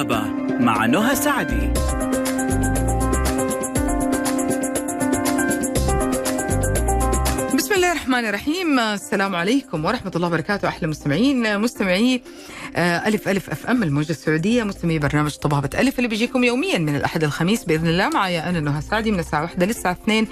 طبابة مع نهى سعدي. بسم الله الرحمن الرحيم. السلام عليكم ورحمة الله وبركاته أحلى مستمعين مستمعي. ألف ألف أف أم الموجة السعودية. مستمعي برنامج طبابة ألف اللي بيجيكم يوميا من الأحد الخميس بإذن الله. معايا أنا نهى سعدي من الساعة واحدة للساعة اثنين.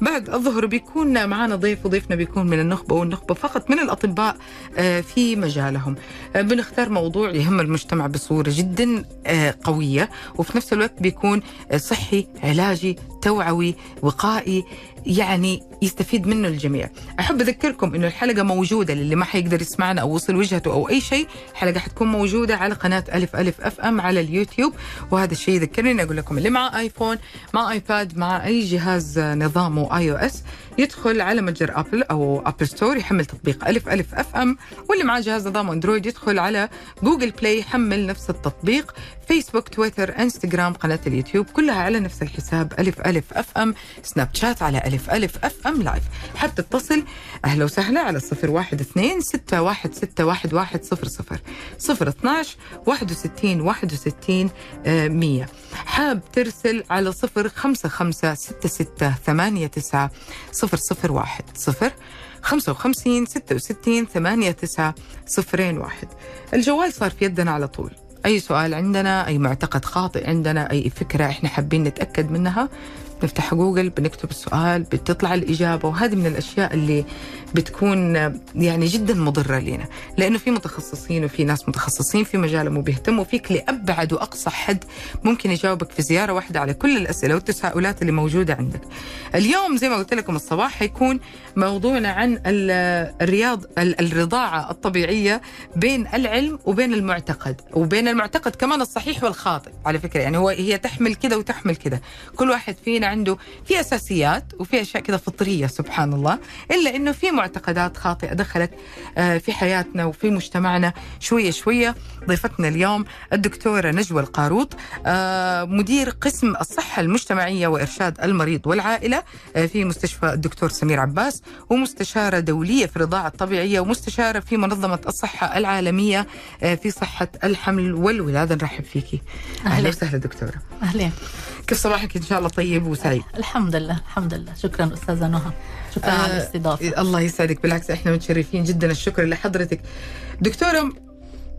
بعد الظهر بيكون معنا ضيف وضيفنا بيكون من النخبة والنخبة فقط من الأطباء آه، في مجالهم. آه، بنختار موضوع يهم المجتمع بصورة جدا آه، قوية وفي نفس الوقت بيكون آه، صحي علاجي توعوي وقائي. يعني يستفيد منه الجميع. أحب أذكركم أنه الحلقة موجودة للي ما حيقدر يسمعنا أو وصل وجهته أو أي شيء الحلقة حتكون موجودة على قناة ألف ألف FM على اليوتيوب. وهذا الشيء يذكرني أقول لكم اللي مع آيفون مع آيباد مع أي جهاز نظامه iOS يدخل على متجر أبل أو Apple Store يحمل تطبيق ألف ألف FM. واللي معاه جهاز نظام أندرويد يدخل على Google Play يحمل نفس التطبيق. فيسبوك تويتر إنستغرام قناة اليوتيوب كلها على نفس الحساب ألف ألف FM. سناب شات على ألف ألف FM live. حاب تتصل أهلا وسهلا على صفر واحد اثنين ستة واحد ستة واحد واحد صفر صفر. صفر اثناش واحد وستين واحد وستين آه، مية. حاب ترسل على صفر خمسة خمسة ستة ستة ثمانية تسعة صفر صفر واحد صفر 55 66 8 9 صفرين واحد. الجوال صار في يدنا على طول. أي سؤال عندنا أي معتقد خاطئ عندنا أي فكرة إحنا حابين نتأكد منها نفتح جوجل بنكتب السؤال بتطلع الإجابة وهذه من الأشياء اللي بتكون يعني جدا مضرة لنا لأنه في متخصصين وفي ناس متخصصين في مجالهم وبيهتموا فيك لأبعد وأقصى حد ممكن يجاوبك في زيارة واحدة على كل الأسئلة والتساؤلات اللي موجودة عندك. اليوم زي ما قلت لكم الصباح حيكون موضوعنا عن ال- الرياض ال- الرضاعة الطبيعية بين العلم وبين المعتقد وبين المعتقد كمان الصحيح والخاطئ. على فكرة يعني هو هي تحمل كده وتحمل كده. كل واحد فينا عنده في أساسيات وفي أشياء كده فطرية سبحان الله إلا إنه في معتقدات خاطئة دخلت آه، في حياتنا وفي مجتمعنا شوية شوية. ضيفتنا اليوم الدكتورة نجوى القاروط آه، مدير قسم الصحة المجتمعية وإرشاد المريض والعائلة آه، في مستشفى الدكتور سمير عباس ومستشارة دولية في الرضاعة الطبيعية ومستشارة في منظمة الصحة العالمية آه، في صحة الحمل والولادة. نرحب فيكي. أهلا. وسهلا دكتورة. اهلين كيف صباحك إن شاء الله طيب وسعيد؟ الحمد لله الحمد لله. شكرا أستاذة نهى. شكرا آه، على الاستضافة. الله يسعدك. بالعكس إحنا متشرفين جدا. الشكر لحضرتك. دكتورة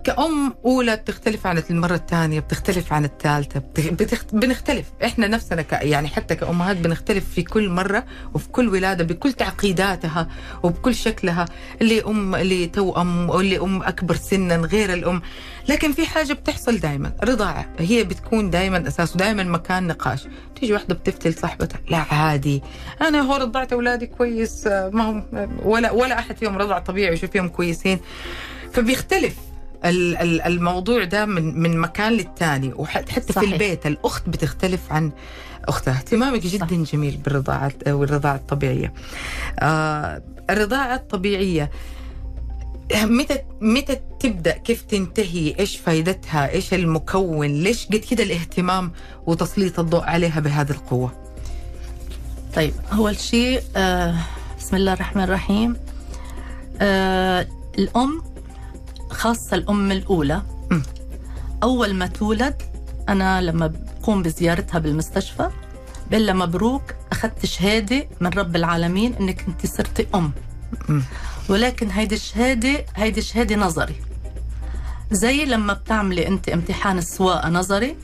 كأم أولى بتختلف عن المرة الثانية بتختلف عن الثالثة بتخ... بتخ... بنختلف. إحنا نفسنا ك... يعني حتى كأمهات بنختلف في كل مرة وفي كل ولادة بكل تعقيداتها وبكل شكلها. اللي أم اللي توأم واللي أم أكبر سنا غير الأم. لكن في حاجة بتحصل دائما رضاعة. هي بتكون دائما أساس ودائما مكان نقاش. تيجي واحدة بتفتل صاحبتها لا عادي. أنا هو رضعت أولادي كويس ما هم ولا ولا أحد فيهم رضع طبيعي وشوف فيهم كويسين. فبيختلف. الموضوع ده من من مكان للتاني. وحتى في صحيح. البيت الأخت بتختلف عن أختها. اهتمامك جدا صح. جميل بالرضاعة والرضاعة الطبيعية. آه الرضاعة الطبيعية متى متى تبدأ؟ كيف تنتهي؟ إيش فائدتها إيش المكون؟ ليش قد كده الاهتمام وتسليط الضوء عليها بهذه القوة؟ طيب أول شيء آه بسم الله الرحمن الرحيم. آه الأم خاصة الأم الأولى. م. أول ما تولد أنا لما بقوم بزيارتها بالمستشفى بقول لها مبروك أخذت شهادة من رب العالمين إنك أنت صرتي أم. م. ولكن هيدي الشهادة هيدي شهاده نظري. زي لما بتعملي أنت امتحان السواقة نظري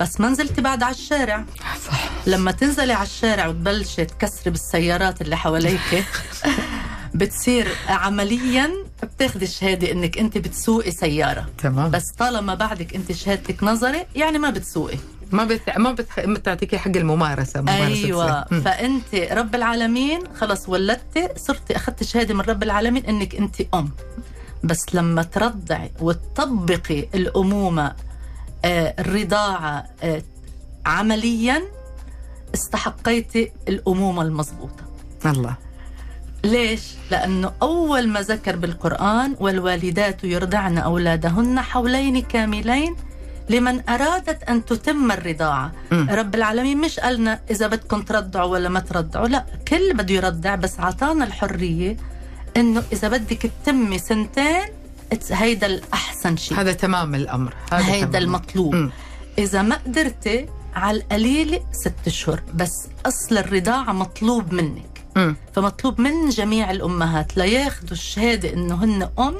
بس ما نزلتي بعد على الشارع. صح لما تنزلي على الشارع وتبلشي تكسري بالسيارات اللي حواليك بتصير عمليا بتاخدي الشهادة إنك أنت بتسوقي سيارة. تمام. بس طالما بعدك أنت شهادتك نظري يعني ما بتسوقي. ما بت... ما بت... بتعطيكي حق الممارسة ممارسة أيوه. فأنت رب العالمين خلص ولدتي صرتي أخذتي شهادة من رب العالمين إنك أنت أم. بس لما ترضعي وتطبقي الأمومة آه، الرضاعة آه، عمليا استحقيتي الأمومة المضبوطة. الله. ليش؟ لأنه أول ما ذكر بالقرآن والوالدات يرضعن أولادهن حولين كاملين لمن أرادت أن تتم الرضاعة مم. رب العالمين مش قالنا إذا بدكم ترضعوا ولا ما ترضعوا لا كل بده يرضع بس عطانا الحرية إنه إذا بدك تتمي سنتين هيدا الأحسن شيء هذا تمام الأمر هذا هيدا تمام. المطلوب مم. إذا ما قدرتي على القليل ست أشهر بس أصل الرضاعة مطلوب منك فمطلوب من جميع الأمهات لياخذوا الشهادة إنه هن أم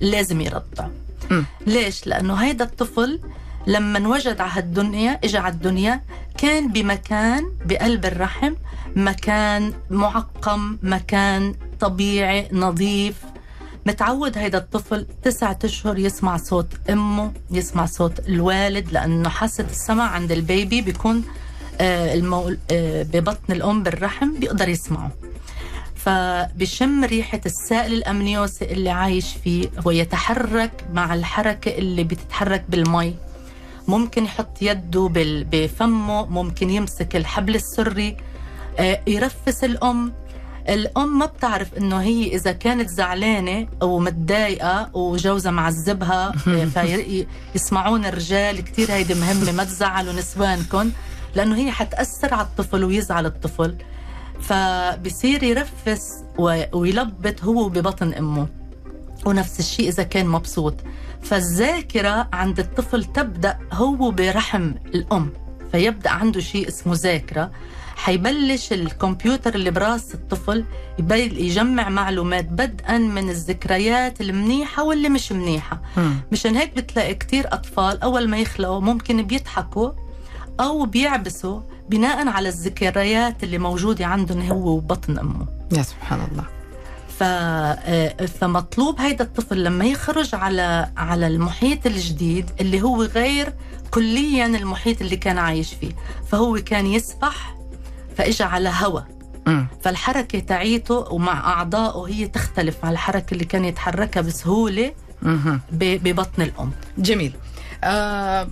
لازم يرضعوا مم. ليش؟ لأنه هيدا الطفل لما انوجد على هالدنيا اجى على الدنيا كان بمكان بقلب الرحم مكان معقم مكان طبيعي نظيف متعود هيدا الطفل تسعة أشهر يسمع صوت أمه يسمع صوت الوالد لأنه حاسة السمع عند البيبي بيكون المو... آه، ببطن الأم بالرحم بيقدر يسمعه. فبشم ريحة السائل الأمنيوسي اللي عايش فيه. ويتحرك مع الحركة اللي بتتحرك بالمي. ممكن يحط يده بفمه ممكن يمسك الحبل السري آه، يرفس الأم. الأم ما بتعرف إنه هي إذا كانت زعلانة أو متضايقة وجوزها معذبها آه، فيسمعون الرجال كتير هيدي مهمة ما تزعلوا نسوانكم لأنه هي حتأثر على الطفل ويزعل الطفل. فبصير يرفس ويلبط هو ببطن أمه. ونفس الشيء إذا كان مبسوط. فالذاكرة عند الطفل تبدأ هو برحم الأم. فيبدأ عنده شيء اسمه ذاكرة. حيبلش الكمبيوتر اللي برأس الطفل يجمع معلومات بدءا من الذكريات المنيحة واللي مش منيحة. مم. مشان هيك بتلاقي كتير أطفال أول ما يخلقوا ممكن بيضحكوا أو بيعبسوا بناء على الذكريات اللي موجودة عندهم هو وبطن أمه. يا سبحان الله. ف... آه، فمطلوب هيدا الطفل لما يخرج على على المحيط الجديد اللي هو غير كليا المحيط اللي كان عايش فيه. فهو كان يسبح فاجى على هوا. مم. فالحركة تاعيته ومع أعضائه هي تختلف عن الحركة اللي كان يتحركها بسهولة مهم. ب- ببطن الأم. جميل. آه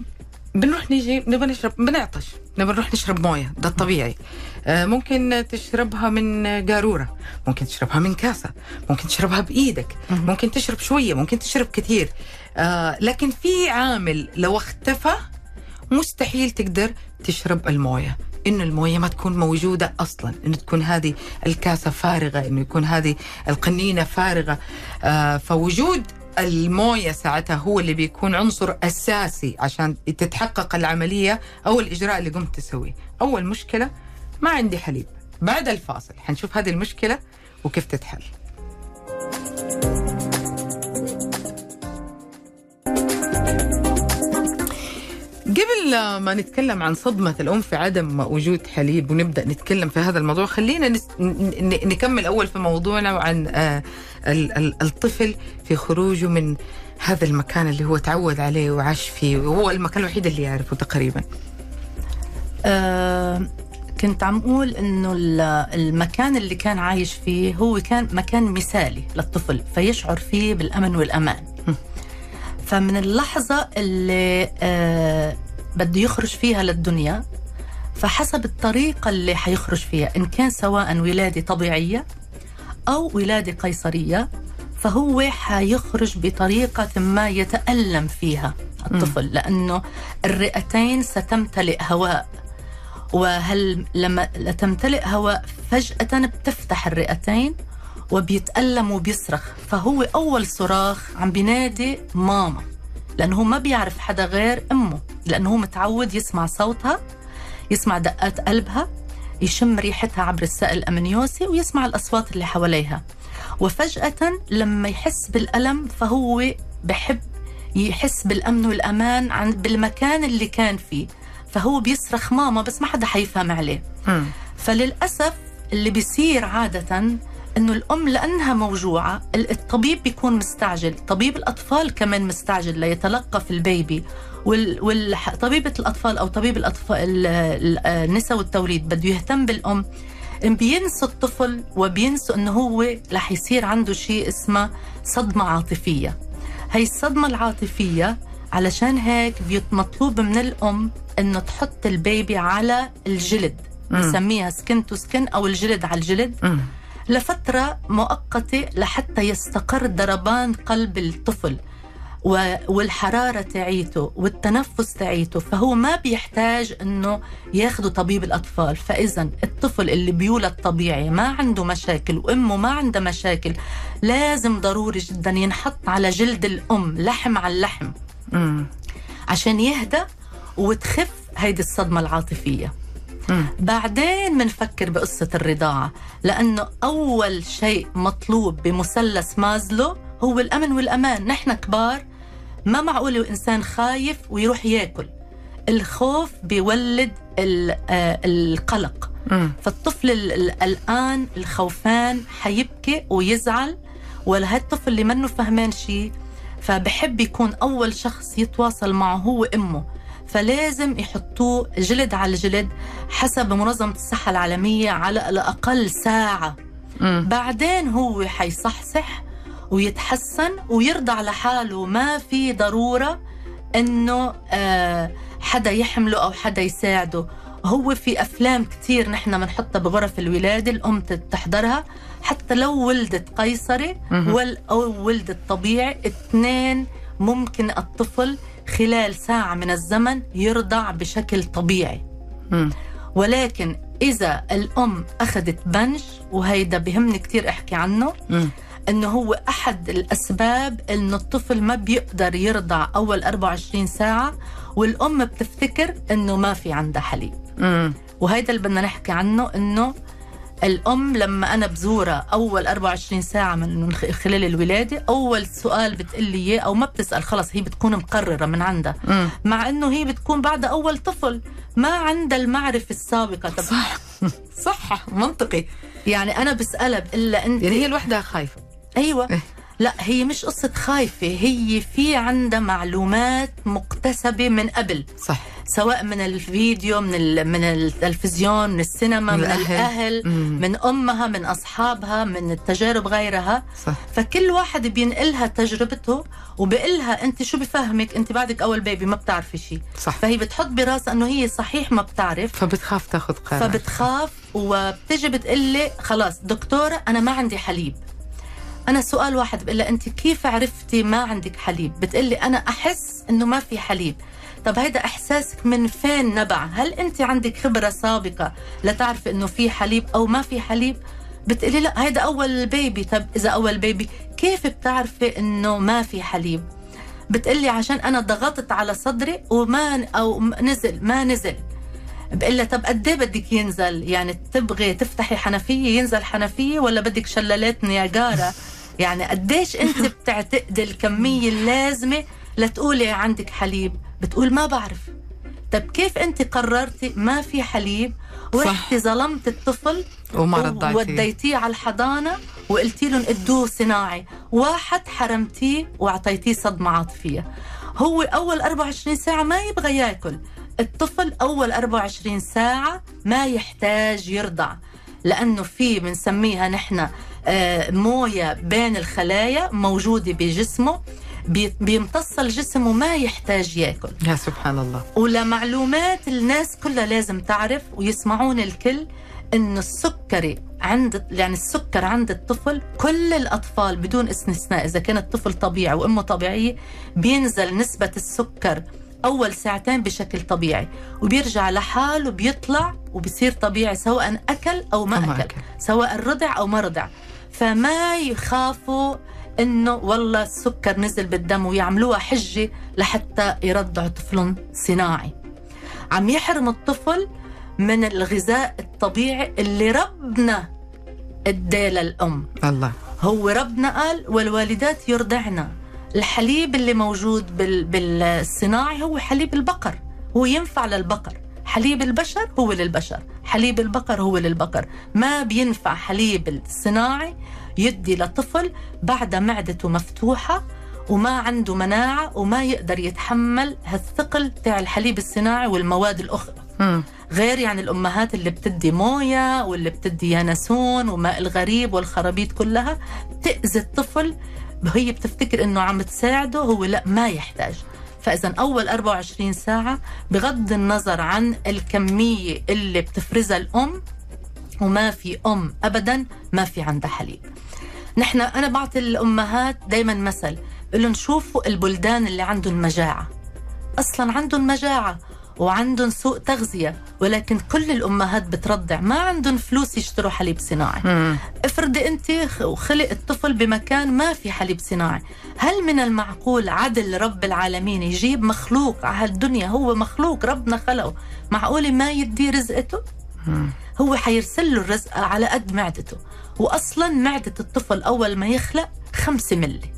بنروح نيجي نبغى نشرب بنعطش. نبغى نروح نشرب موية ده الطبيعي آه ممكن تشربها من قارورة ممكن تشربها من كاسة ممكن تشربها بإيدك ممكن تشرب شوية ممكن تشرب كثير آه لكن في عامل لو اختفى مستحيل تقدر تشرب الموية. انه الموية ما تكون موجودة أصلا انه تكون هذه الكاسة فارغة إنه يكون هذه القنينة فارغة. آه فوجود الموية ساعتها هو اللي بيكون عنصر أساسي عشان تتحقق العملية أو الإجراء اللي قمت تسويه. أول مشكلة ما عندي حليب. بعد الفاصل حنشوف هذه المشكلة وكيف تتحل. قبل ما نتكلم عن صدمة الأم في عدم وجود حليب ونبدأ نتكلم في هذا الموضوع خلينا نكمل أول في موضوعنا عن آه، ال- ال- الطفل في خروجه من هذا المكان اللي هو تعود عليه وعاش فيه وهو المكان الوحيد اللي يعرفه تقريبا. آه كنت عم أقول إنه ال- المكان اللي كان عايش فيه هو كان مكان مثالي للطفل فيشعر فيه بالأمن والأمان. فمن اللحظة اللي آه بده يخرج فيها للدنيا فحسب الطريقة اللي حيخرج فيها إن كان سواء ولادة طبيعية أو ولادة قيصرية فهو حيخرج بطريقة ما يتألم فيها الطفل لأنه الرئتين ستمتلئ هواء. وهل لما تمتلئ هواء فجأة بتفتح الرئتين وبيتألم وبيصرخ فهو أول صراخ عم بينادي ماما لأنه هو ما بيعرف حدا غير أمه لأنه هو متعود يسمع صوتها يسمع دقات قلبها يشم ريحتها عبر السائل الأمنيوسي ويسمع الأصوات اللي حواليها. وفجأة لما يحس بالألم فهو بحب يحس بالأمن والأمان عن بالمكان اللي كان فيه. فهو بيصرخ ماما بس ما حدا حيفهم عليه. مم. فللأسف اللي بيصير عادة إنه الأم لأنها موجوعة الطبيب بيكون مستعجل طبيب الأطفال كمان مستعجل ليتلقى في البيبي وال... وال... طبيبة الأطفال أو طبيب الأطفال ال- ال- النساء والتوليد بده يهتم بالأم بينسوا الطفل وبينسوا إنه هو رح يصير عنده شيء اسمه صدمة عاطفية هي الصدمة العاطفية علشان هيك مطلوب من الأم إنه تحط البيبي على الجلد. بسميها سكن تو سكن أو الجلد على الجلد. لفترة مؤقتة لحتى يستقر ضربان قلب الطفل والحرارة تعيته والتنفس تعيته فهو ما بيحتاج إنه ياخذوا طبيب الأطفال فاذا الطفل اللي بيولد طبيعي ما عنده مشاكل وأمه ما عندها مشاكل لازم ضروري جدا ينحط على جلد الأم لحم على لحم مم. عشان يهدى وتخف هيدي الصدمة العاطفية بعدين منفكر بقصة الرضاعة لأنه أول شيء مطلوب بمثلث مازلو هو الأمن والأمان نحن كبار ما معقول الإنسان خايف ويروح ياكل. الخوف بيولد آه، القلق. فالطفل ال- ال- الآن الخوفان حيبكي ويزعل ولا هالطفل اللي منه فهمان شيء فبحب يكون أول شخص يتواصل معه هو أمه فلازم يحطوه جلد على جلد حسب منظمة الصحة العالمية على الأقل ساعة. مم. بعدين هو حيصحصح ويتحسن ويرضع لحاله ما في ضرورة إنه آه حدا يحمله أو حدا يساعده. هو في أفلام كتير نحن بنحطها بغرف الولادة الأم تحضرها. حتى لو ولدت قيصري أو ولدت طبيعي اثنين ممكن الطفل خلال ساعة من الزمن يرضع بشكل طبيعي. ولكن إذا الأم أخذت بنج وهيدا بهمني كتير أحكي عنه. إنه هو أحد الأسباب إنه الطفل ما بيقدر يرضع أول 24 ساعة والأم بتفتكر إنه ما في عندها حليب مم. وهيدا اللي بدنا نحكي عنه إنه الأم لما أنا بزورها أول 24 ساعة من خلال الولادة أول سؤال بتقلي إياه أو ما بتسأل خلص هي بتكون مقررة من عندها. مم. مع إنه هي بتكون بعد أول طفل ما عندها المعرفة السابقة. طب صح. صح منطقي. يعني أنا بسألها الا أنت يعني هي لوحدها خايفة. أيوه. إيه. لا هي مش قصة خايفة هي في عندها معلومات مكتسبة من قبل. صح. سواء من الفيديو من من التلفزيون من السينما من من, الأهل. الأهل مم. من أمها من أصحابها من التجارب غيرها. صح. فكل واحد بينقلها تجربته وبقلها أنت شو بفهمك؟ أنت بعدك أول بيبي ما بتعرفي شيء فهي بتحط براسها إنه هي صحيح ما بتعرف. فبتخاف تاخذ قرار. فبتخاف وبتجي بتقلي خلاص دكتورة أنا ما عندي حليب. أنا سؤال واحد بقول لها أنت كيف عرفتي ما عندك حليب؟ بتقلي أنا أحس إنه ما في حليب. طب هيدا إحساسك من فين نبع؟ هل أنت عندك خبرة سابقة لتعرفي إنه في حليب أو ما في حليب؟ بتقلي لا هيدا أول بيبي طب إذا أول بيبي كيف بتعرفي إنه ما في حليب؟ بتقلي عشان أنا ضغطت على صدري وما أو نزل ما نزل. بقول لها طب قد إيه بدك ينزل؟ يعني تبغي تفتحي حنفية ينزل حنفية ولا بدك شلالات نياجارا؟ يعني قديش انت بتعتقدي الكمية اللازمة لتقولي عندك حليب؟ بتقول ما بعرف. طب كيف انت قررتي ما في حليب؟ ورحتي ظلمت الطفل وما رضعتي وديتيه على الحضانة وقلتي لهم ادوه صناعي. واحد حرمتيه واعطيتيه صدمة عاطفية. هو أول 24 ساعة ما يبغى ياكل. الطفل أول 24 ساعة ما يحتاج يرضع. لأنه في بنسميها نحن موية بين الخلايا موجودة بجسمه بي- بيمتص الجسم وما يحتاج ياكل يا سبحان الله ولمعلومات الناس كلها لازم تعرف ويسمعون الكل انه السكري عند يعني السكر عند الطفل كل الأطفال بدون استثناء إذا كان الطفل طبيعي وأمه طبيعية بينزل نسبة السكر أول ساعتين بشكل طبيعي وبيرجع لحاله بيطلع وبصير طبيعي سواء أكل أو ما, أكل. أكل. سواء رضع أو ما رضع فما يخافوا إنه والله السكر نزل بالدم ويعملوها حجة لحتى يرضعوا طفل صناعي. عم يحرم الطفل من الغذاء الطبيعي اللي ربنا اداه للأم. الله. هو ربنا قال والوالدات يرضعن. الحليب اللي موجود بال بالصناعي هو حليب البقر. هو ينفع للبقر. حليب البشر هو للبشر حليب البقر هو للبقر. ما بينفع حليب الصناعي يدي لطفل بعد معدته مفتوحة وما عنده مناعة وما يقدر يتحمل هالثقل تاع الحليب الصناعي والمواد الأخرى. غير يعني الأمهات اللي بتدي موية واللي بتدي ينسون وماء الغريب والخرابيط كلها تأذي الطفل. هي بتفتكر إنه عم تساعده هو لا ما يحتاج. فإذا أول 24 ساعة بغض النظر عن الكمية اللي بتفرزها الأم وما في أم أبدا ما في عندها حليب. نحن أنا بعطي الأمهات دايما مثل بقول لهم شوفوا البلدان اللي عندهم مجاعة. أصلا عندهم مجاعة وعندهم سوء تغذية ولكن كل الأمهات بترضع ما عندهم فلوس يشتروا حليب صناعي. مم. افرضي أنت وخلق الطفل بمكان ما في حليب صناعي. هل من المعقول عدل رب العالمين يجيب مخلوق على هالدنيا؟ هو مخلوق ربنا خلقه. معقولة ما يدي رزقته. هو حيرسل له الرزق على قد معدته. واصلا معدة الطفل أول ما يخلق خمسة ملي.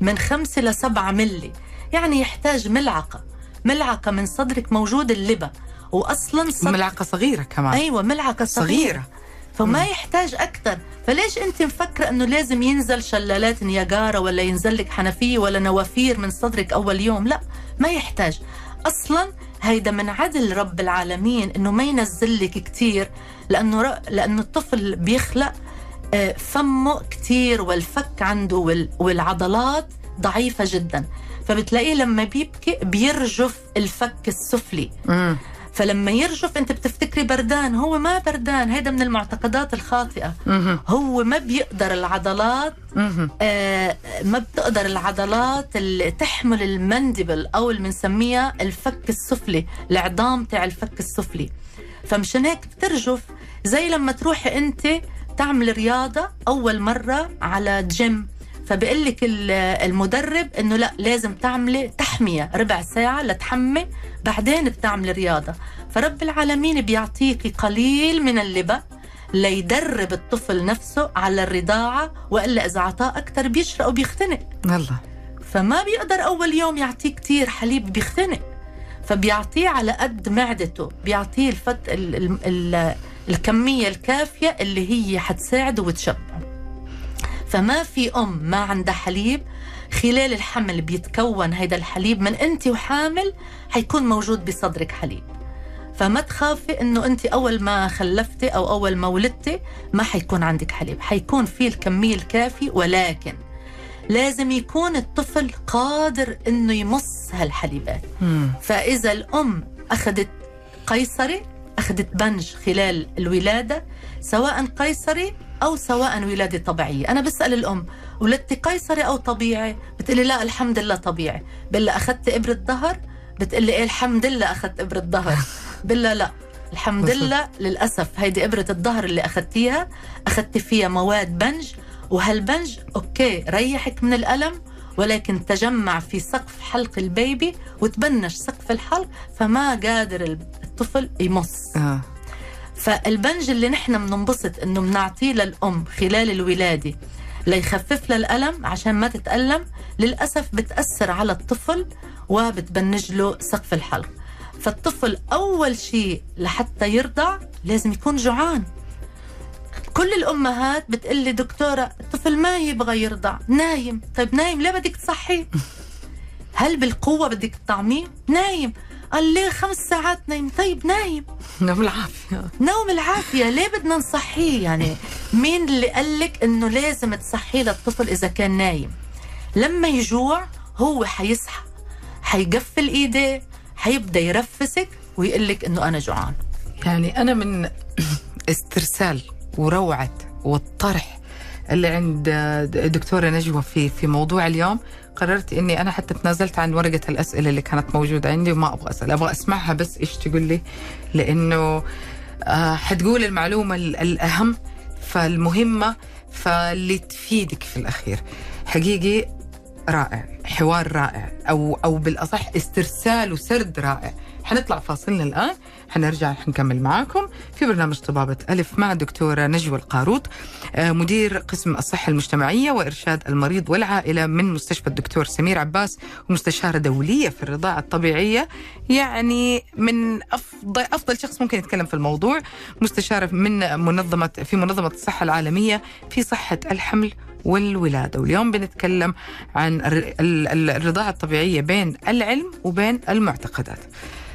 من خمسة لسبعة ملي. يعني يحتاج ملعقة. ملعقة من صدرك موجود اللبة واصلا صدر ملعقة صغيرة كمان. أيوه ملعقة صغيرة, فما يحتاج أكثر. فليش أنت مفكرة إنه لازم ينزل شلالات نياجارا ولا ينزل لك حنفية ولا نوافير من صدرك أول يوم؟ لا ما يحتاج. أصلا هيدا من عدل رب العالمين إنه ما ينزل لك كثير لأنه ر... لأنه الطفل بيخلق آه، فمه كثير والفك عنده وال... والعضلات ضعيفة جدا. فبتلاقيه لما بيبكي بيرجف الفك السفلي. مم. فلما يرجف انت بتفتكري بردان هو ما بردان هيدا من المعتقدات الخاطئة. هو ما بيقدر العضلات. آه ما بتقدر العضلات اللي تحمل المندبل أو اللي بنسميها الفك السفلي العظام تاع الفك السفلي فمشان هيك بترجف زي لما تروحي انت تعمل رياضة أول مرة على جيم فبقول لك ال- المدرب إنه لا لازم تعملي تحمية ربع ساعة لتحمي بعدين بتعملي رياضة. فرب العالمين بيعطيكي قليل من اللبن ليدرب الطفل نفسه على الرضاعة وإلا إذا عطاه أكثر بيشرق وبيختنق. الله فما بيقدر أول يوم يعطيه كتير حليب بيختنق. فبيعطيه على قد معدته بيعطيه الفت ال ال ال الكمية الكافية اللي هي حتساعده وتشبعه. فما في أم ما عندها حليب خلال الحمل بيتكون هيدا الحليب من أنت وحامل حيكون موجود بصدرك حليب. فما تخافي إنه أنت أول ما خلفتي أو أول ما ولدتي ما حيكون عندك حليب. حيكون في الكمية الكافي ولكن لازم يكون الطفل قادر إنه يمص هالحليبات. مم. فإذا الأم أخذت قيصري أخذت بنج خلال الولادة سواء قيصري أو سواء ولاده طبيعيه أنا بسأل الأم ولدتي قيصري أو طبيعي؟ بتقلي لا الحمد لله طبيعي. بلا اخذت إبرة ظهر بتقلي إيه الحمد لله أخذت إبرة ظهر بلا لا الحمد. لله للأسف هيدي إبرة الظهر اللي أخذتيها أخذتي فيها مواد بنج وهالبنج okay ريحك من الألم ولكن تجمع في سقف حلق ال baby وتبنش سقف الحلق فما قادر الطفل يمص. آه. فالبنج اللي نحن بننبسط إنه بنعطيه للأم خلال الولادة ليخفف لها الألم عشان ما تتألم للأسف بتأثر على الطفل وبتبنج له سقف الحلق. فالطفل أول شيء لحتى يرضع لازم يكون جوعان. كل الأمهات بتقلي دكتورة الطفل ما يبغى يرضع نايم. طيب نايم ليه بدك تصحيه هل بالقوة بدك تطعميه؟ نايم. قال ليه خمس ساعات نايم. طيب نايم. نوم العافية. نوم العافية. ليه بدنا نصحيه؟ يعني مين اللي قالك إنه لازم تصحيه للطفل إذا كان نايم؟ لما يجوع هو حيصحى حيقفل ايديه حيبدأ يرفسك ويقلك إنه أنا جوعان. يعني أنا من استرسال وروعة والطرح اللي عند دكتورة نجوى في في موضوع اليوم قررت إني أنا حتى تنازلت عن ورقة الأسئلة اللي كانت موجودة عندي وما أبغى أسأل. أبغى أسمعها بس إيش تقول لي؟ لأنه آه حتقول المعلومة ال- الأهم فالمهمة فاللي تفيدك في الأخير. حقيقي رائع حوار رائع أو أو بالأصح استرسال وسرد رائع. حنطلع فاصلنا الآن حنرجع حنكمل معاكم في برنامج طبابة ألف مع الدكتورة نجوى القاروط آه، مدير قسم الصحة المجتمعية وإرشاد المريض والعائلة من مستشفى الدكتور سمير عباس ومستشارة دولية في الرضاعة الطبيعية. يعني من أفضل أفضل شخص ممكن يتكلم في الموضوع مستشارة من منظمة في منظمة الصحة العالمية في صحة الحمل والولادة. واليوم بنتكلم عن الر- ال- ال- الرضاعة الطبيعية بين العلم وبين المعتقدات.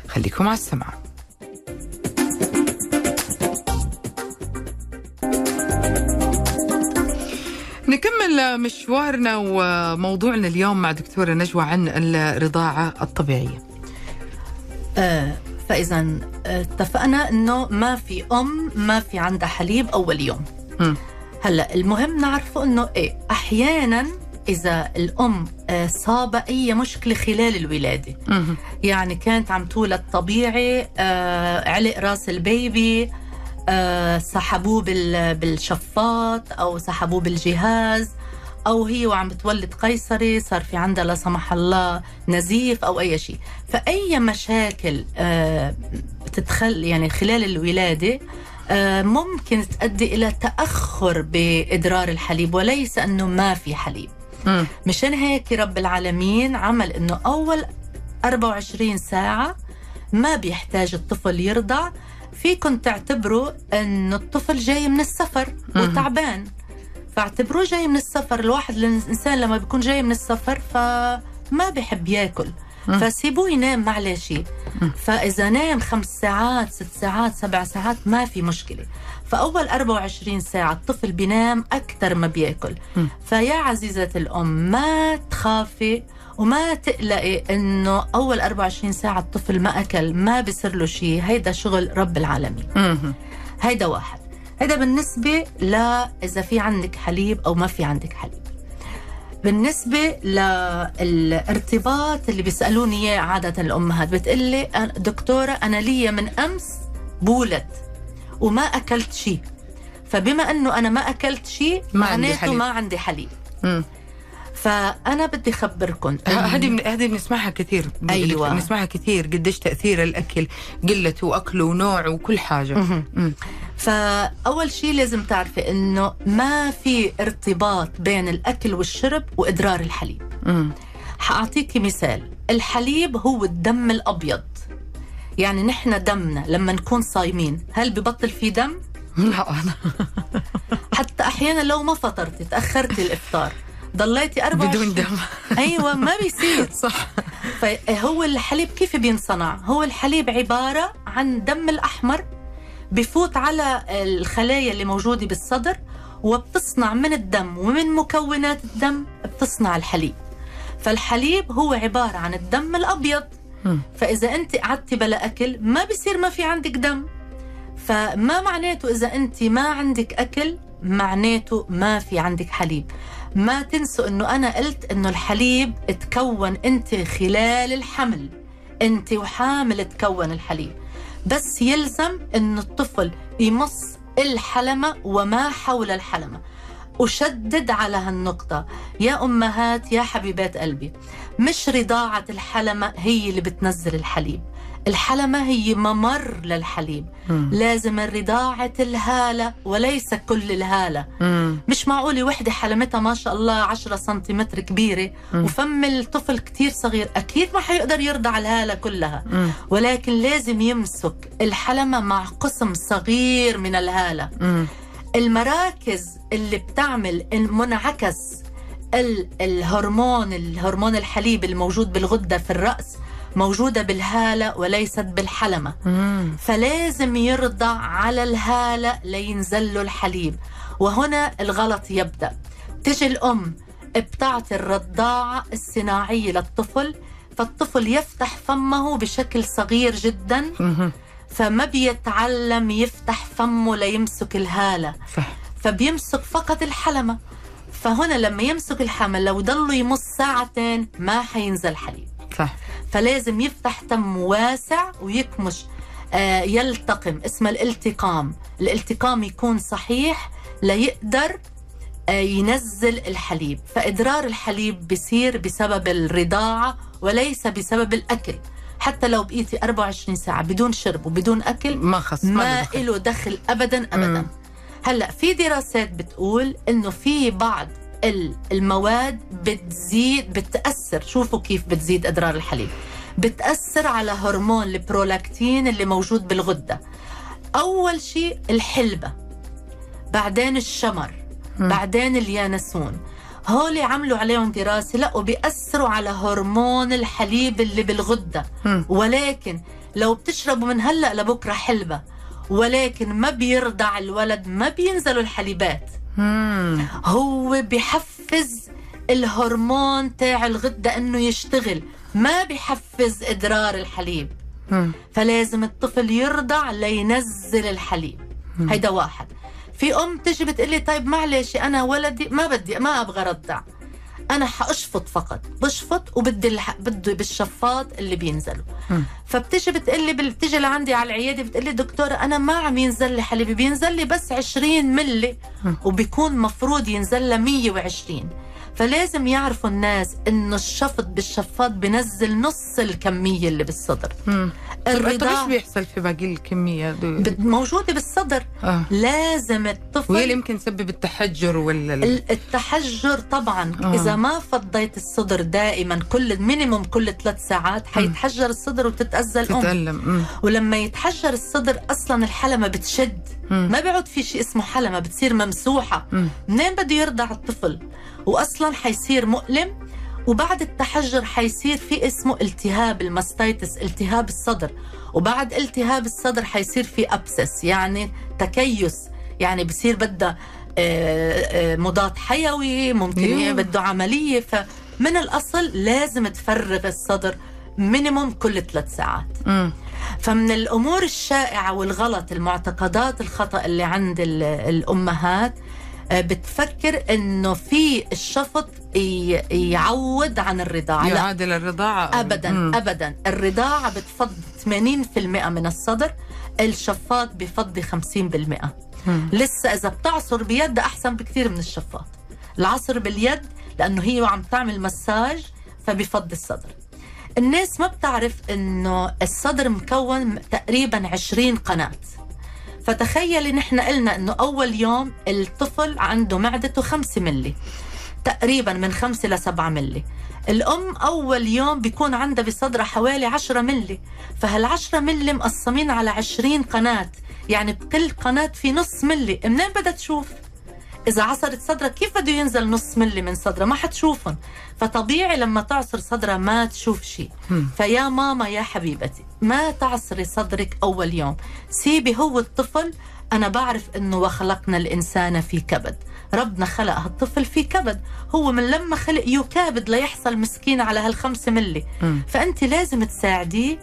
خليكم على السمع نكمل مشوارنا وموضوعنا اليوم مع دكتورة نجوى عن الرضاعة الطبيعية. آه فإذا آه، اتفقنا إنه ما في أم ما في عندها حليب أول يوم. مم. هلا المهم نعرفه إنه إيه أحيانا إذا الأم آه، صاب أي مشكلة خلال الولادة. يعني كانت عم تولد طبيعي آه، علق رأس البيبي آه، سحبوه بال- بالشفاط أو سحبوه بالجهاز أو هي وعم بتولد قيصري صار في عندها لا سمح الله نزيف أو أي شيء فأي مشاكل بتتخل يعني خلال الولادة ممكن تؤدي إلى تأخر بإدرار الحليب وليس أنه ما في حليب. مشان هيك رب العالمين عمل إنه أول 24 ساعة ما بيحتاج الطفل يرضع فيكم تعتبروا انه الطفل جاي من السفر. وتعبان فاعتبروه جاي من السفر الواحد الإنسان لما بيكون جاي من السفر فما بيحب ياكل. فسيبوه ينام معلش. فإذا نام خمس ساعات ست ساعات سبع ساعات ما في مشكلة. فأول 24 ساعة الطفل بينام أكثر ما بيأكل. فيا عزيزة الأم ما تخافي وما تقلقي إنه أول 24 ساعة الطفل ما أكل ما بصير له شيء هيدا شغل رب العالمين. هيدا واحد. هيدا بالنسبة ل إذا في عندك حليب أو ما في عندك حليب. بالنسبة للارتباط اللي بيسألوني إياه عادة الأمهات بتقلي دكتورة أنا لي من أمس بولد وما أكلت شيء. فبما أنه أنا ما أكلت شيء ما عندي معناته حليب. ما عندي حليب. مم. فأنا بدي أخبركم ه- هذه من- هذه بنسمعها كثير أيوة. بنسمعها كثير قديش تأثير الأكل قلته واكله ونوعه وكل حاجة مهم. مم. فأول شيء لازم تعرفي إنه ما في ارتباط بين الأكل والشرب وإدرار الحليب مم. حأعطيكي مثال الحليب هو الدم الأبيض يعني نحن دمنا لما نكون صايمين هل ببطل في دم؟ لا حتى أحيانا لو ما فطرتي تأخرتي الإفطار ضليتي 24 بدون دم. أيوة ما بيصير. صح. فهو الحليب كيف بينصنع؟ هو الحليب عبارة عن دم الأحمر بفوت على الخلايا اللي موجودة بالصدر وبتصنع من الدم ومن مكونات الدم بتصنع الحليب. فالحليب هو عبارة عن الدم الأبيض. مم. فإذا أنت قعدتي بلا أكل ما بصير ما في عندك دم. فما معناته إذا أنت ما عندك أكل معناته ما في عندك حليب. ما تنسوا أنه أنا قلت أنه الحليب تكون أنت خلال الحمل. أنت وحامل تكون الحليب. بس يلزم أنه الطفل يمص الحلمة وما حول الحلمة. أشدد على هالنقطة. يا أمهات يا حبيبات قلبي مش رضاعة الحلمة هي اللي بتنزل الحليب. الحلمة هي ممر للحليب مم. لازم رضاعة الهالة وليس كل الهالة مم. مش معقولة وحدة حلمتها ما شاء الله 10 سنتيمتر كبيرة مم. وفم الطفل كتير صغير أكيد ما حيقدر يرضع الهالة كلها مم. ولكن لازم يمسك الحلمة مع قسم صغير من الهالة مم. المراكز اللي بتعمل منعكس ال- الهرمون الهرمون الحليب الموجود بالغدة في الرأس موجودة بالهالة وليست بالحلمة. مم. فلازم يرضع على الهالة لينزل له الحليب. وهنا الغلط يبدأ. تجي الأم بتعطي الرضاعة الصناعية للطفل فالطفل يفتح فمه بشكل صغير جدا. مم. فما بيتعلم يفتح فمه ليمسك الهالة. صح. فبيمسك فقط الحلمة. فهنا لما يمسك الحمل لو ضلوا يمص ساعتين ما حينزل حليب. صح فلازم يفتح تم واسع ويكمش آه، يلتقم. اسمه الالتقام. الالتقام يكون صحيح ليقدر آه، ينزل الحليب. فإدرار الحليب بيصير بسبب الرضاعة وليس بسبب الأكل. حتى لو بقيتي 24 ساعة بدون شرب وبدون أكل ما خص ما. له دخل ابدا. مم. هلأ في دراسات بتقول إنه في بعض المواد بتزيد بتأثر. شوفوا كيف بتزيد أدرار الحليب. بتأثر على هرمون البرولاكتين اللي موجود بالغدة. أول شيء الحلبة بعدين الشمر مم. بعدين اليانسون. هول عملوا عليهم دراسة لقوا بيأثروا على هرمون الحليب اللي بالغدة. مم. ولكن لو بتشربوا من هلأ لبكرة حلبة. ولكن ما بيرضع الولد ما بينزلوا الحليبات. مم. هو بحفز الهرمون تاع الغدة إنه يشتغل ما بحفز إدرار الحليب مم. فلازم الطفل يرضع لينزل الحليب. هيدا واحد في أم تجي بتقلي طيب معلش أنا ولدي ما بدي ما أبغى رضع أنا حأشفط فقط بشفط وبدي الح... بدي بالشفاط اللي بينزلوا مم. فبتيجي بتقلي بتيجي لعندي على العيادة بتقلي دكتورة أنا ما عم ينزل لي حليب بينزل لي بس 20 ملي. وبيكون مفروض ينزل لها 120 فلازم يعرفوا الناس انه الشفط بالشفاط بنزل نص الكمية اللي بالصدر مم. طب إيش بيحصل في باقي الكمية موجودة بالصدر آه. لازم وهي الطفل اللي يمكن تسبب التحجر ولا ال- ال- التحجر طبعا آه. إذا ما فضيت الصدر دائما كل minimum كل ثلاث ساعات حيتحجر الصدر وتتاذى الام. ولما يتحجر الصدر أصلا الحلمة بتشد مم. ما بيعود في شيء اسمه حلمة بتصير ممسوحة مم. منين بده يرضع الطفل واصلا حيصير مؤلم وبعد التحجر حيصير في اسمه التهاب ال mastitis التهاب الصدر. وبعد التهاب الصدر حيصير في abscess يعني تكيس. يعني بصير بدها آه، آه، مضاد حيوي ممكن بده عملية. فمن الأصل لازم تفرغ الصدر minimum كل ثلاث ساعات. مم. فمن الأمور الشائعة والغلط المعتقدات الخطأ اللي عند ال- الأمهات بتفكر إنه في الشفط يعوض عن الرضاعة. يعادل الرضاعة. ابدا مم. ابدا. الرضاعة بتفضي 80% من الصدر الشفاط بفضي 50% مم. لسه إذا بتعصر بيد أحسن بكثير من الشفاط. العصر باليد لأنه هي عم تعمل مساج فبفضي الصدر. الناس ما بتعرف إنه الصدر مكون تقريبا 20 قناة. فتخيلي نحن قلنا إنه أول يوم الطفل عنده معدته 5 ملي تقريبا من 5 ل 7 ملي الأم أول يوم بيكون عندها بصدرها حوالي 10 ملي فهال10 ملي مقسمين على 20 قناة يعني بكل قناة في نص ملي منين بدها تشوف؟ إذا عصرت صدرها كيف بده ينزل نص ملي من صدرها ما حتشوفهم. فطبيعي لما تعصر صدرها ما تشوف شيء. فيا ماما يا حبيبتي ما تعصري صدرك أول يوم. سيبي هو الطفل. أنا بعرف أنه وخلقنا الإنسان في كبد. ربنا خلق هالطفل في كبد. هو من لما خلق يكابد ليحصل مسكين على هالخمسة ملي. فأنت لازم تساعديه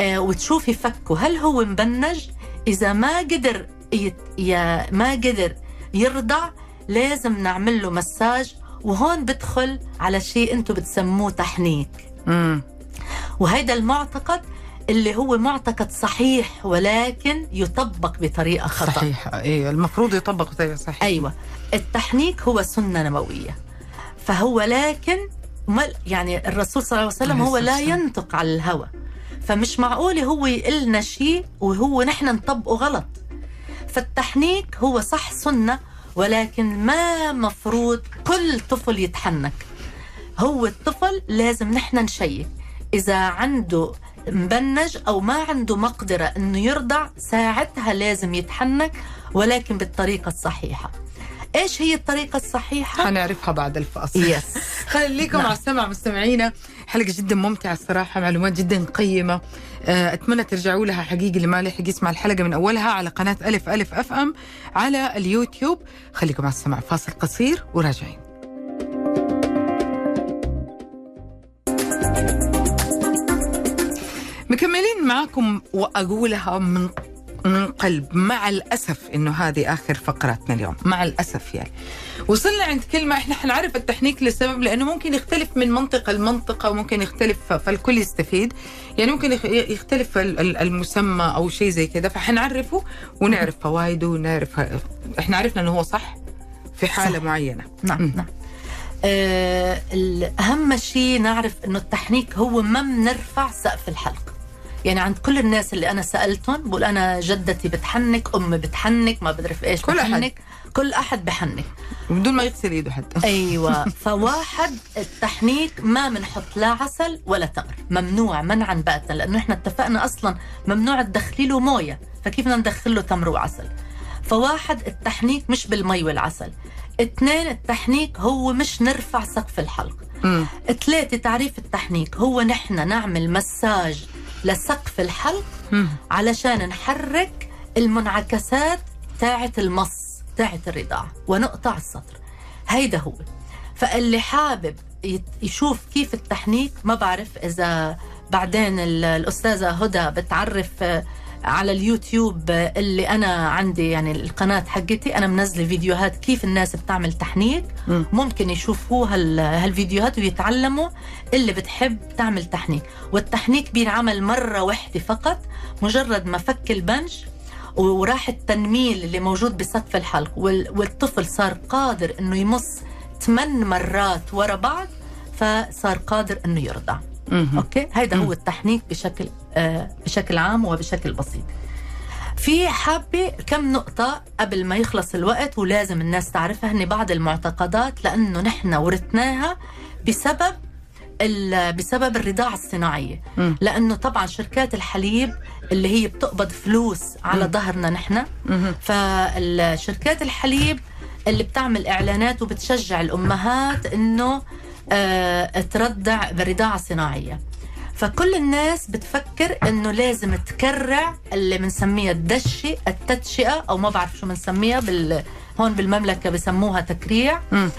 آه، وتشوفي فكه. هل هو مبنج؟ إذا ما قدر يت... يا ما قدر يرضع لازم نعمل له مساج وهون بدخل على شيء أنتم بتسموه تحنيك. مم. وهيدا المعتقد اللي هو معتقد صحيح ولكن يطبق بطريقة خطأ. صحيح. أيوه المفروض يطبق بطريقة صحيح أيوة. التحنيك هو سنة نبوية. فهو لكن يعني الرسول صلى الله عليه وسلم هو لا. ينطق على الهوى. فمش معقول هو يقلنا شيء وهو نحن نطبقه غلط. فالتحنيك هو صح سنة ولكن ما مفروض كل طفل يتحنك. هو الطفل لازم نحن نشيك. إذا عنده مبنج أو ما عنده مقدرة أنه يرضع ساعتها لازم يتحنك ولكن بالطريقة الصحيحة. إيش هي الطريقة الصحيحة؟ حنعرفها بعد الفاصل. يس خليكم نعم. على السمع مستمعينا. حلقة جدا ممتعة الصراحة معلومات جدا قيمة. آه، أتمنى ترجعوا لها حقيقي اللي ما لحق يسمع الحلقة من أولها على قناة ألف ألف أف أم على اليوتيوب. خليكم على السمع فاصل قصير وراجعين. مكملين معاكم وأقولها من من قلب. مع الأسف إنه هذه آخر فقراتنا اليوم. مع الأسف يعني. وصلنا عند كلمة إحنا حنعرف التحنيك لسبب لأنه ممكن يختلف من منطقة لمنطقة وممكن يختلف فالكل يستفيد يعني ممكن يخ- يختلف ال- ال- المسمى أو شيء زي كذا فحنعرفه ونعرف فوائده ونعرف إحنا عرفنا إنه هو صح في حالة صح. معينة نعم. نعم آه أهم شيء نعرف إنه التحنيك هو ما بنرفع سقف الحلق يعني عند كل الناس اللي أنا سألتهم بقول أنا جدتي بتحنك أمي بتحنك ما بعرف إيش كل. بتحنك كل أحد بحنك. بدون ما يغسل إيده حتى. أيوه. فواحد التحنيك ما بنحط لا عسل ولا تمر. ممنوع منعا باتا لأنه إحنا اتفقنا أصلا ممنوع تدخلي له موية. فكيف بدنا ندخل له تمر وعسل؟ فواحد التحنيك مش بالمي والعسل. اثنين التحنيك هو مش نرفع سقف الحلق. ثلاثة تعريف التحنيك هو نحن نعمل مساج لسقف الحلق مم. علشان نحرك المنعكسات تاعة المص. تاعة الرضاعة ونقطع السطر. هيدا هو. فاللي حابب يشوف كيف التحنيك ما بعرف إذا بعدين ال- الأستاذة هدى بتعرف آه، على اليوتيوب اللي أنا عندي يعني القناة حقتي. أنا منزلة فيديوهات كيف الناس بتعمل تحنيك. مم. ممكن يشوفوا هال هالفيديوهات ويتعلموا اللي بتحب تعمل تحنيك. والتحنيك بينعمل مرة واحدة فقط مجرد ما فك البنج وراح التنميل اللي موجود بسقف الحلق وال- والطفل صار قادر إنه يمص ثمان مرات ورا بعض فصار قادر إنه يرضع. أوكي؟ هيدا هو التحنيك بشكل آه بشكل عام وبشكل بسيط. في حابة كم نقطة قبل ما يخلص الوقت ولازم الناس تعرفها هن بعض المعتقدات لأنه نحن ورثناها بسبب بسبب الرضاعة الصناعية. مم. لأنه طبعا شركات الحليب اللي هي بتقبض فلوس على ظهرنا نحن. فالشركات الحليب اللي بتعمل إعلانات وبتشجع الأمهات إنه آه ترضع بالرضاعه الصناعيه فكل الناس بتفكر إنه لازم تكرع اللي بنسميها الدشه التدشئة أو ما بعرف شو بنسميها بال هون بالمملكة بسموها تكريع مم.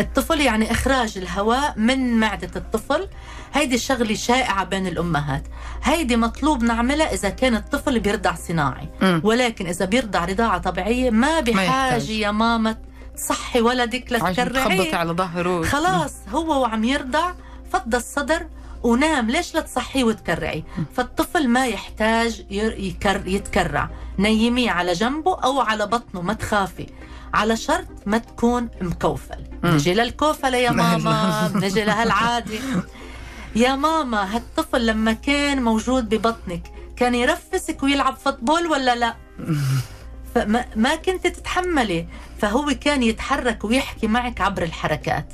الطفل يعني إخراج الهواء من معدة الطفل. هيدي شغلة شائعة بين الأمهات. هيدي مطلوب نعملها إذا كان الطفل بيرضع صناعي. ولكن إذا بيرضع رضاعة طبيعية ما بحاجة. يا ماما تصحي ولدك لتكرعيه على ظهره. خلاص هو وعم يرضع فض الصدر ونام. ليش لا تصحيه وتكرعي؟ فالطفل ما يحتاج يكر يتكرع. نيميه على جنبه أو على بطنه ما تخافي. على شرط ما تكون مكوفل. نجي للكوفلة يا ماما. نجي لهالعادة يا ماما هالطفل لما كان موجود ببطنك كان يرفسك ويلعب فوتبول ولا لا فما ما كنت تتحملي فهو كان يتحرك ويحكي معك عبر الحركات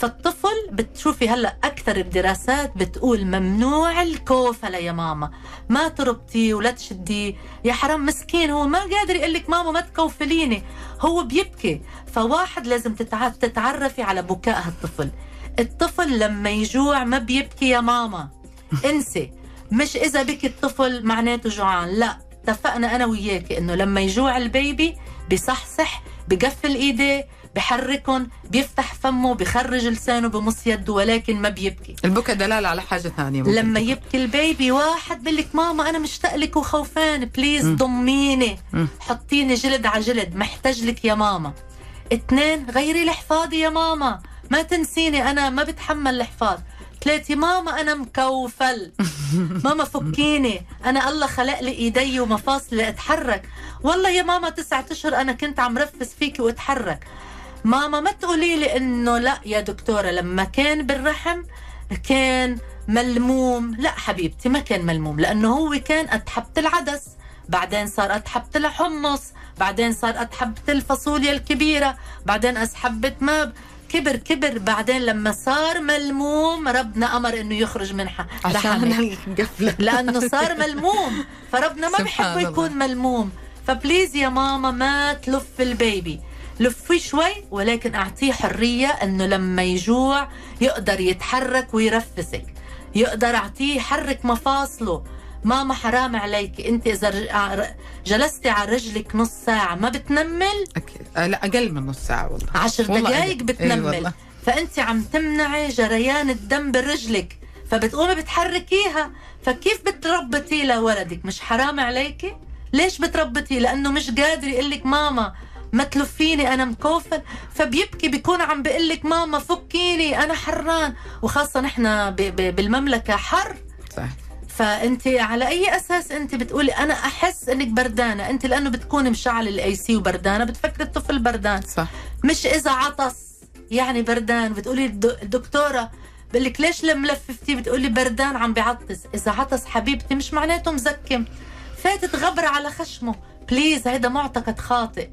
فالطفل بتشوفي هلا أكثر الدراسات بتقول ممنوع الكوفله يا ماما. ما تربطيه ولا تشديه يا حرام مسكين هو ما قادر يقول لك ماما ما تكوفليني. هو بيبكي. فواحد لازم تتع- تتعرفي على بكاء هالطفل. الطفل لما يجوع ما بيبكي يا ماما. انسي. مش إذا بكي الطفل معناته جوعان. لا. اتفقنا أنا وياك إنه لما يجوع ال baby بصحصح بقفل إيديه بحركهم بيفتح فمه بخرج لسانه بمص يده ولكن ما بيبكي. البكاء دلالة على حاجة ثانية ممكن لما. يبكي ال baby واحد بقول لك ماما أنا مشتاق لك وخوفان please. ضميني. حطيني جلد على جلد محتاج لك يا ماما. اثنين غيري الحفاض يا ماما. ما تنسيني أنا ما بتحمل الحفاض ثلاثة ماما أنا مكوفل. ماما فكيني. أنا الله خلق لي إيدي ومفاصلي أتحرك. والله يا ماما تسعة أشهر أنا كنت عم رفس فيكي وأتحرك. ماما ما تقولي لي إنه لا يا دكتورة لما كان بالرحم كان ملموم. لا حبيبتي ما كان ملموم لأنه هو كان أتحبة العدس بعدين صار أتحبة الحمص بعدين صار أتحبة الفاصوليا الكبيرة بعدين أسحبة ما كبر كبر بعدين لما صار ملموم ربنا أمر إنه يخرج من عشان لأنه صار ملموم فربنا ما الله. يكون ملموم. فبليز يا ماما ما تلف البيبي. لفيه شوي ولكن أعطيه حرية إنه لما يجوع يقدر يتحرك ويرفسك. يقدر أعطيه يحرك مفاصله. ماما حرام عليك أنت إذا ع- جلستي على رجلك نص ساعة ما بتنمل؟ أكيد. آه لا أقل من نص ساعة والله. عشر دقائق أقل. إي بتنمل. والله. فأنت عم تمنعي جريان الدم برجلك فبتقومي بتحركيها. فكيف بتربطي لولدك؟ مش حرام عليكي؟ ليش بتربطي لأنه مش قادر يقول لك ماما ما تلفيني أنا مكوفل فبيبكي بيكون عم بيقول لك ماما فكيني أنا حران. وخاصة نحن بالمملكة حر. صح فأنت على أي أساس أنت بتقولي أنا أحس إنك بردانة؟ أنت لأنه بتكوني مشعل ال AC وبردانة بتفكري الطفل بردان. صح. مش إذا عطس يعني بردان. بتقولي الد- الدكتورة بقول لك ليش لما لففتيه بتقولي بردان عم بيعطس. إذا عطس حبيبتي مش معناته مزكم. فاتت غبرة على خشمه. please هيدا معتقد خاطئ.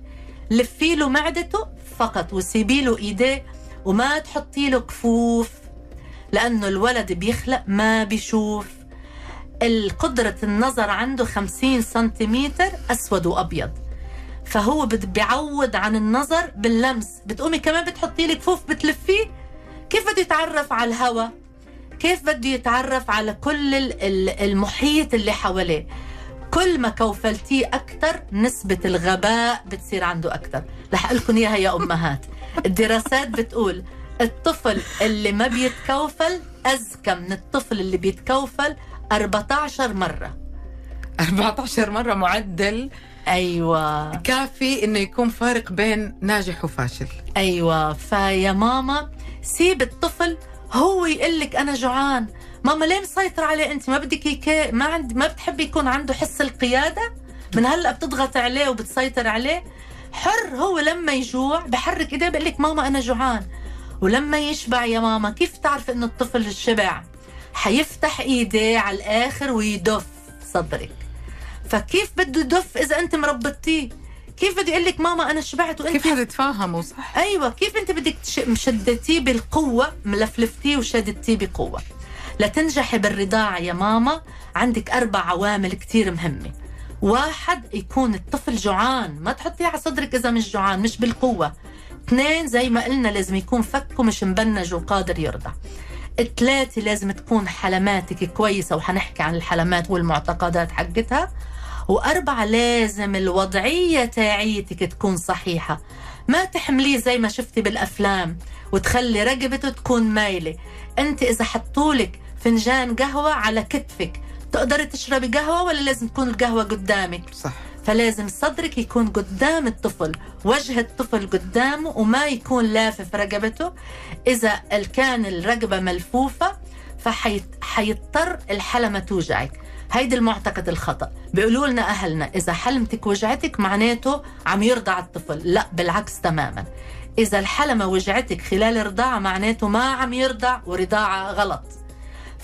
لفي له معدته فقط وسيبي له إيديه وما تحطي له كفوف لأنه الولد بيخلق ما بيشوف. القدرة النظر عنده 50 سنتيمتر أسود وأبيض فهو بيعود عن النظر باللمس. بتقومي كمان بتحطي لي كفوف بتلفيه؟ كيف بده يتعرف على الهواء كيف بده يتعرف على كل ال- ال- المحيط اللي حواليه؟ كل ما كوفلتيه أكثر نسبة الغباء بتصير عنده أكثر رح أقول لكم إياها يا أمهات. الدراسات بتقول الطفل اللي ما بيتكوفل أذكى من الطفل اللي بيتكوفل 14 مرة. 14 مرة معدل أيوه. كافي إنه يكون فارق بين ناجح وفاشل. أيوه. فيا ماما سيب الطفل هو يقول لك أنا جوعان. ماما ليه مسيطر عليه أنت؟ ما بدك يكي ما عند ما بتحبي يكون عنده حس القيادة؟ من هلأ بتضغط عليه وبتسيطر عليه. حر هو لما يجوع بحرك إيديه بقول لك ماما أنا جوعان. ولما يشبع يا ماما كيف تعرف إنه الطفل شبع حيفتح إيديه على الآخر ويدف صدرك. فكيف بده يدف إذا أنت مربطتيه؟ كيف بده يقول لك ماما أنا شبعت وأنت كيف حتتفاهموا صح؟ أيوه كيف أنت بدك مشدتيه بالقوة ملفلفتيه وشدتيه بقوة؟ لتنجحي بالرضاعة يا ماما. عندك أربع عوامل كتير مهمة. واحد يكون الطفل جوعان. ما تحطيه على صدرك إذا مش جوعان مش بالقوة. اثنين زي ما قلنا لازم يكون فكه مش مبنج وقادر يرضع. ثلاثة لازم تكون حلماتك كويسة وحنحكي عن الحلمات والمعتقدات حقتها. وأربعة لازم الوضعية تاعيتك تكون صحيحة. ما تحمليه زي ما شفتي بالأفلام وتخلي رقبته تكون مايلة. أنت إذا حطولك فنجان قهوة على كتفك. تقدري تشربي قهوة ولا لازم تكون القهوة قدامك؟ صح. فلازم صدرك يكون قدام الطفل وجه الطفل قدامه وما يكون لافف رقبته. إذا كان الرقبة ملفوفة فحيضطر الحلمة توجعك. هيدي المعتقد الخطأ. بيقولوا لنا أهلنا إذا حلمتك وجعتك معناته عم يرضع الطفل. لا بالعكس تماما. إذا الحلمة وجعتك خلال الرضاعة معناته ما عم يرضع ورضاعة غلط.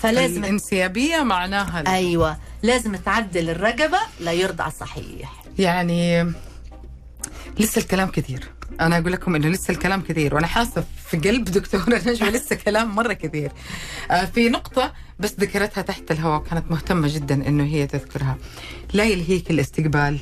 فلازم الانسيابية معناها أيوة لازم تعدل الرقبة ليرضع صحيح. يعني لسه الكلام كثير. أنا أقول لكم إنه لسه الكلام كثير وأنا حاسة في قلب دكتورة نجوى لسه كلام مرة كثير. آه، في نقطة بس ذكرتها تحت الهواء كانت مهتمة جدا إنه هي تذكرها. لا يلهيك الاستقبال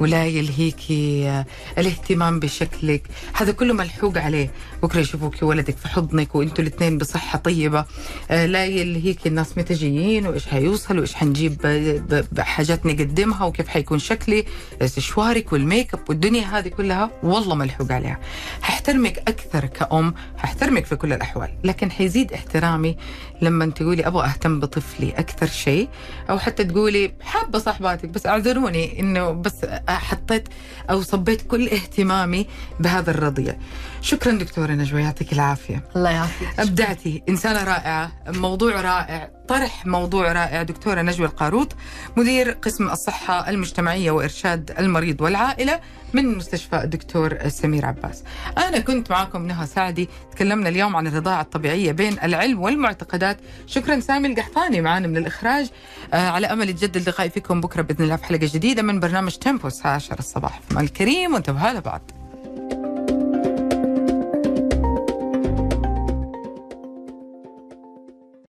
ولا يلهيك آه، الاهتمام بشكلك. هذا كله ملحوق عليه. بكرة يشوفوك ولدك في حضنك وإنتوا الاثنين بصحة طيبة. آه، لا يلهيك الناس متى جايين وإيش حيوصل وإيش حنجيب ب- بحاجات نقدمها وكيف حيكون شكلي استشوارك والميك اب والدنيا هذه كلها والله ملحوق عليها. ححترمك أكثر كأم ححترمك في كل الأحوال. لكن حيزيد احترامي لما تقولي أبغى أهتم بطفلي أكثر شيء أو حتى تقولي حابة صاحباتك بس اعذروني إنه بس حطيت أو صبيت كل اهتمامي بهذا الرضيع. شكرا دكتورة نجوى يعطيك العافية. الله يعافيك. أبدعتي. إنسانة رائعة موضوع رائع. طرح موضوع رائع دكتورة نجوى القاروط مدير قسم الصحة المجتمعية وإرشاد المريض والعائلة من مستشفى الدكتور سمير عباس. أنا كنت معكم نهى سعدي تكلمنا اليوم عن الرضاعة الطبيعية بين العلم والمعتقدات. شكرا سامي القحطاني معنا من الإخراج. آه على أمل يتجدد لقائي فيكم بكرة بإذن الله في حلقة جديدة من برنامج تيمبو الساعة 10 الصباح. في الكريم وانتبهوا لبعض